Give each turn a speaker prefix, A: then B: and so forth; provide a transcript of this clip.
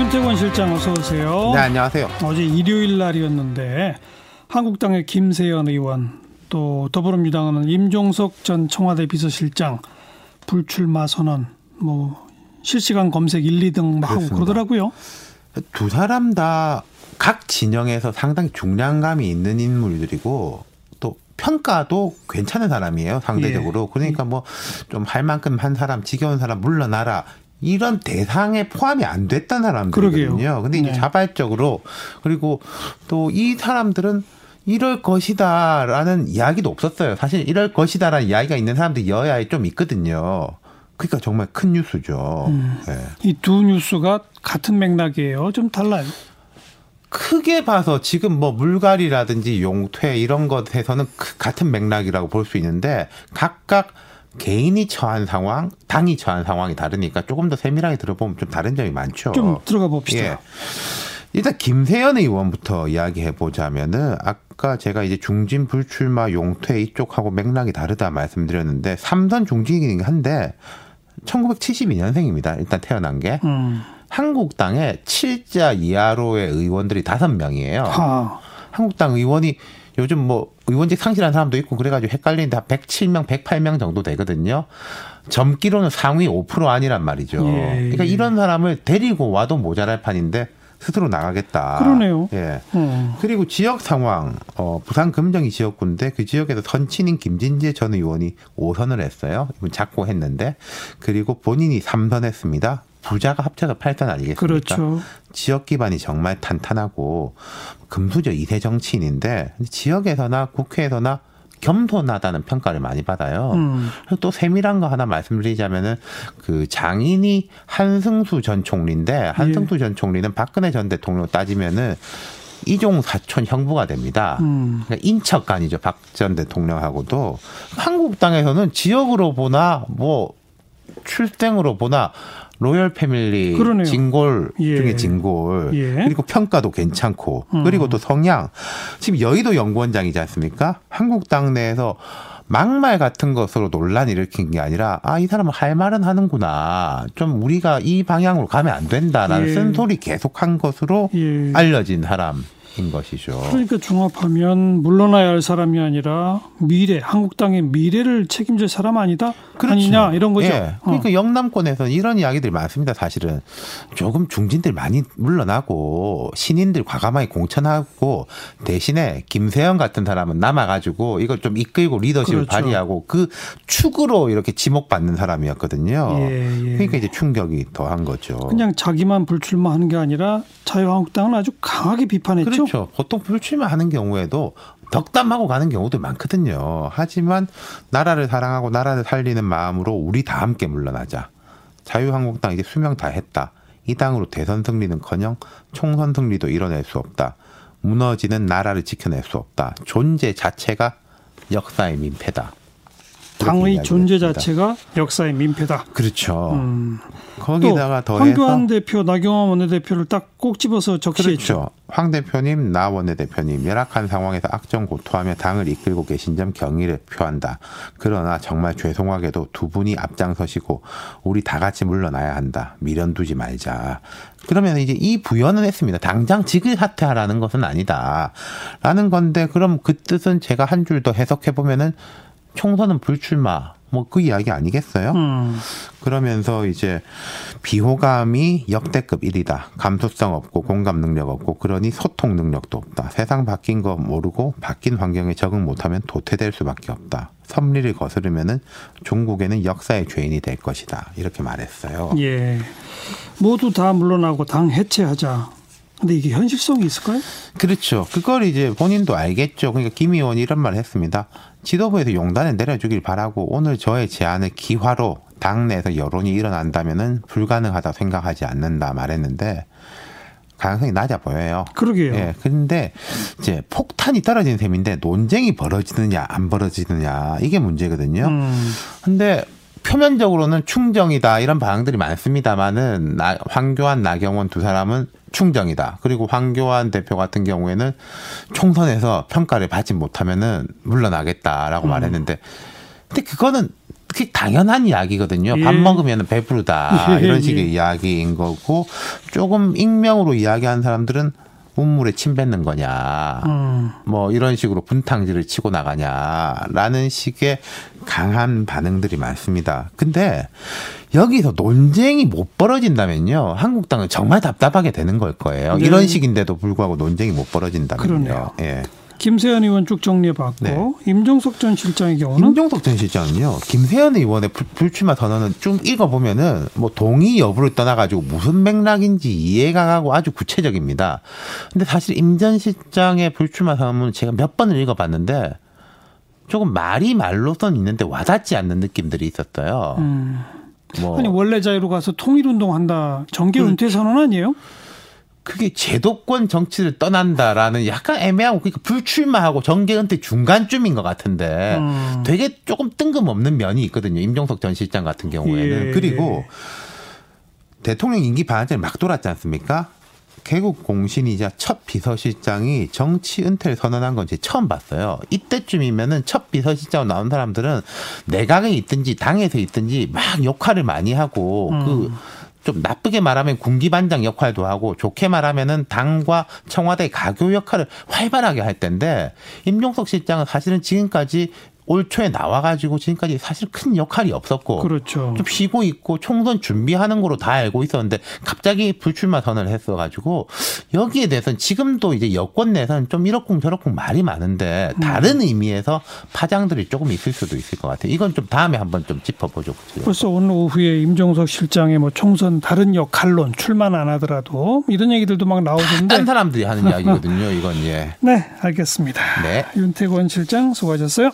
A: 윤태권 실장 어서 오세요.
B: 네, 안녕하세요.
A: 어제 일요일 날이었는데 한국당의 김세연 의원 또 더불어민주당은 임종석 전 청와대 비서실장 불출마 선언 뭐 실시간 검색 1, 2등 막 하고 그러더라고요.
B: 두 사람 다 각 진영에서 상당히 중량감이 있는 인물들이고 또 평가도 괜찮은 사람이에요 상대적으로 예. 그러니까 뭐 좀 할 만큼 한 사람 지겨운 사람 물러나라 이런 대상에 포함이 안 됐던 사람들이거든요. 그러게요. 근데 이제 네. 자발적으로 그리고 또 이 사람들은 이럴 것이다라는 이야기도 없었어요. 사실 이럴 것이다라는 이야기가 있는 사람들이 여야에 좀 있거든요. 그러니까 정말 큰 뉴스죠. 음.
A: 네. 이두 뉴스가 같은 맥락이에요. 좀 달라요.
B: 크게 봐서 지금 뭐 물갈이라든지 용퇴 이런 것에서는 같은 맥락이라고 볼 수 있는데 각각 개인이 처한 상황, 당이 처한 상황이 다르니까 조금 더 세밀하게 들어보면 좀 다른 점이 많죠.
A: 좀 들어가 봅시다. 예.
B: 일단 김세연 의원부터 이야기해 보자면은 아까 제가 이제 중진 불출마 용퇴 이쪽하고 맥락이 다르다 말씀드렸는데 삼선 중진이긴 한데 1972년생입니다. 일단 태어난 게. 음. 한국당에 7자 이하로의 의원들이 5명이에요. 아. 한국당 의원이 요즘 뭐 의원직 상실한 사람도 있고 그래가지고 헷갈리는데 한 107명, 108명 정도 되거든요. 점기로는 상위 5% 아니란 말이죠. 예. 그러니까 이런 사람을 데리고 와도 모자랄 판인데 스스로 나가겠다.
A: 그러네요.
B: 예. 음. 그리고 지역 상황, 어, 부산 금정이 지역구인데 그 지역에서 선친인 김진재 전 의원이 5선을 했어요. 이분 작고 했는데 그리고 본인이 3선 했습니다. 부자가 합쳐서 8선 아니겠습니까?
A: 그렇죠.
B: 지역 기반이 정말 탄탄하고 금수저 2세 정치인인데 지역에서나 국회에서나 겸손하다는 평가를 많이 받아요. 음. 또 세밀한 거 하나 말씀드리자면은 그 장인이 한승수 전 총리인데 한승수 예. 전 총리는 박근혜 전 대통령 따지면은 이종 사촌 형부가 됩니다. 음. 그러니까 인척간이죠. 박 전 대통령하고도 한국당에서는 지역으로 보나 뭐 출생으로 보나 로열 패밀리 그러네요. 진골 예. 중에 진골 예. 그리고 평가도 괜찮고 음. 그리고 또 성향 지금 여의도 연구원장이지 않습니까? 한국 당 내에서 막말 같은 것으로 논란 일으킨 게 아니라 아 이 사람은 할 말은 하는구나 좀 우리가 이 방향으로 가면 안 된다라는 예. 쓴소리 계속한 것으로 예. 알려진 사람. 인 것이죠.
A: 그러니까 중합하면 물러나야 할 사람이 아니라 미래, 한국당의 미래를 책임질 사람 아니다? 그렇죠. 아니냐 이런 거죠. 예.
B: 그러니까 어. 영남권에서는 이런 이야기들이 많습니다. 사실은 조금 중진들 많이 물러나고 신인들 과감하게 공천하고 대신에 김세영 같은 사람은 남아가지고 이걸 좀 이끌고 리더십을 그렇죠. 발휘하고 그 축으로 이렇게 지목받는 사람이었거든요. 예, 예. 그러니까 이제 충격이 더한 거죠.
A: 그냥 자기만 불출마하는 게 아니라 자유한국당은 아주 강하게 비판했죠.
B: 그렇죠. 보통 불출마하는 경우에도 덕담하고 가는 경우도 많거든요. 하지만 나라를 사랑하고 나라를 살리는 마음으로 우리 다 함께 물러나자. 자유한국당 이제 수명 다 했다. 이 당으로 대선 승리는커녕 총선 승리도 이뤄낼 수 없다. 무너지는 나라를 지켜낼 수 없다. 존재 자체가 역사의 민폐다.
A: 당의 존재 자체가 역사의 민폐다.
B: 그렇죠. 음. 거기다가 더해서
A: 황교안 대표, 나경원 원내대표를 딱 꼭 집어서 적시했죠.
B: 그렇죠. 황 대표님, 나 원내대표님 열악한 상황에서 악정 고토하며 당을 이끌고 계신 점 경의를 표한다. 그러나 정말 죄송하게도 두 분이 앞장서시고 우리 다 같이 물러나야 한다. 미련 두지 말자. 그러면 이제 이 부연은 했습니다. 당장 직을 사퇴하라는 것은 아니다. 라는 건데 그럼 그 뜻은 제가 한 줄 더 해석해 보면은 총선은 불출마 뭐 그 이야기 아니겠어요? 음. 그러면서 이제 비호감이 역대급 1이다. 감수성 없고 공감 능력 없고 그러니 소통 능력도 없다. 세상 바뀐 거 모르고 바뀐 환경에 적응 못하면 도태될 수밖에 없다. 섭리를 거스르면은 종국에는 역사의 죄인이 될 것이다. 이렇게 말했어요.
A: 예. 모두 다 물러나고 당 해체하자. 근데 이게 현실성이 있을까요?
B: 그렇죠. 그걸 이제 본인도 알겠죠. 그러니까 김 의원이 이런 말을 했습니다. 지도부에서 용단을 내려주길 바라고 오늘 저의 제안을 기화로 당내에서 여론이 일어난다면은 불가능하다 생각하지 않는다 말했는데 가능성이 낮아 보여요.
A: 그러게요.
B: 예. 근데 이제 폭탄이 떨어진 셈인데 논쟁이 벌어지느냐 안 벌어지느냐 이게 문제거든요. 음. 근데 표면적으로는 충정이다 이런 반응들이 많습니다만은 황교안 나경원 두 사람은 충정이다. 그리고 황교안 대표 같은 경우에는 총선에서 평가를 받지 못하면은 물러나겠다라고 음. 말했는데 근데 그거는 그게 당연한 이야기거든요.
A: 예.
B: 밥 먹으면 배부르다
A: 예,
B: 이런 식의
A: 예.
B: 이야기인 거고 조금 익명으로 이야기하는 사람들은 우물에 침 뱉는 거냐.
A: 음.
B: 뭐 이런 식으로 분탕질을 치고 나가냐라는 식의 강한 반응들이 많습니다. 근데 여기서 논쟁이 못 벌어진다면요. 한국당은 정말 답답하게 되는 걸 거예요.
A: 네.
B: 이런 식인데도 불구하고 논쟁이 못 벌어진다면요.
A: 그러네요.
B: 예.
A: 김세현 의원 쭉 정리해봤고
B: 네.
A: 임종석 전 실장의 경우는
B: 김종석 전 실장은요, 김세현 의원의 불- 불출마 선언은 좀 읽어보면은 뭐 동의 여부를 떠나가지고 무슨 맥락인지 이해가 가고 아주 구체적입니다. 근데 사실 임 전 실장의 불출마 선언은 제가 몇 번을 읽어봤는데 조금 말이 말로선 있는데 와닿지 않는 느낌들이 있었어요.
A: 음.
B: 뭐
A: 아니 원래 자유로 가서 통일운동 한다 정계 은퇴 선언 아니에요?
B: 그게 제도권 정치를 떠난다라는 약간 애매하고 그러니까 불출마하고 정계 은퇴 중간쯤인 것 같은데
A: 음.
B: 되게 조금 뜬금없는 면이 있거든요. 임종석 전 실장 같은 경우에는
A: 예.
B: 그리고 대통령 임기 반환전에 막 돌았지 않습니까? 개국 공신이자 첫 비서실장이 정치 은퇴를 선언한 건 제가 처음 봤어요. 이때쯤이면은 첫 비서실장으로 나온 사람들은 내각에 있든지 당에서 있든지 막 역할을 많이 하고 그 좀 나쁘게 말하면 군기반장 역할도 하고 좋게 말하면은 당과 청와대 가교 역할을 활발하게 할 텐데 임종석 실장은 사실은 지금까지 올 초에 나와가지고 지금까지 사실 큰 역할이 없었고
A: 그렇죠.
B: 좀 쉬고 있고 총선 준비하는 거로 다 알고 있었는데 갑자기 불출마 선언을 했어가지고 여기에 대해서는 지금도 이제 여권 내에서는 좀 이렇쿵 저렇쿵 말이 많은데 다른 의미에서 파장들이 조금 있을 수도 있을 것 같아요. 이건 좀 다음에 한번 좀 짚어보죠. 그죠?
A: 벌써 오늘 오후에 임종석 실장의 뭐 총선 다른 역할론 출마는 안 하더라도 이런 얘기들도 막 나오던데.
B: 딴 사람들이 하는 이야기거든요. 이건 예.
A: 네, 알겠습니다.
B: 네.
A: 윤태권 실장 수고하셨어요.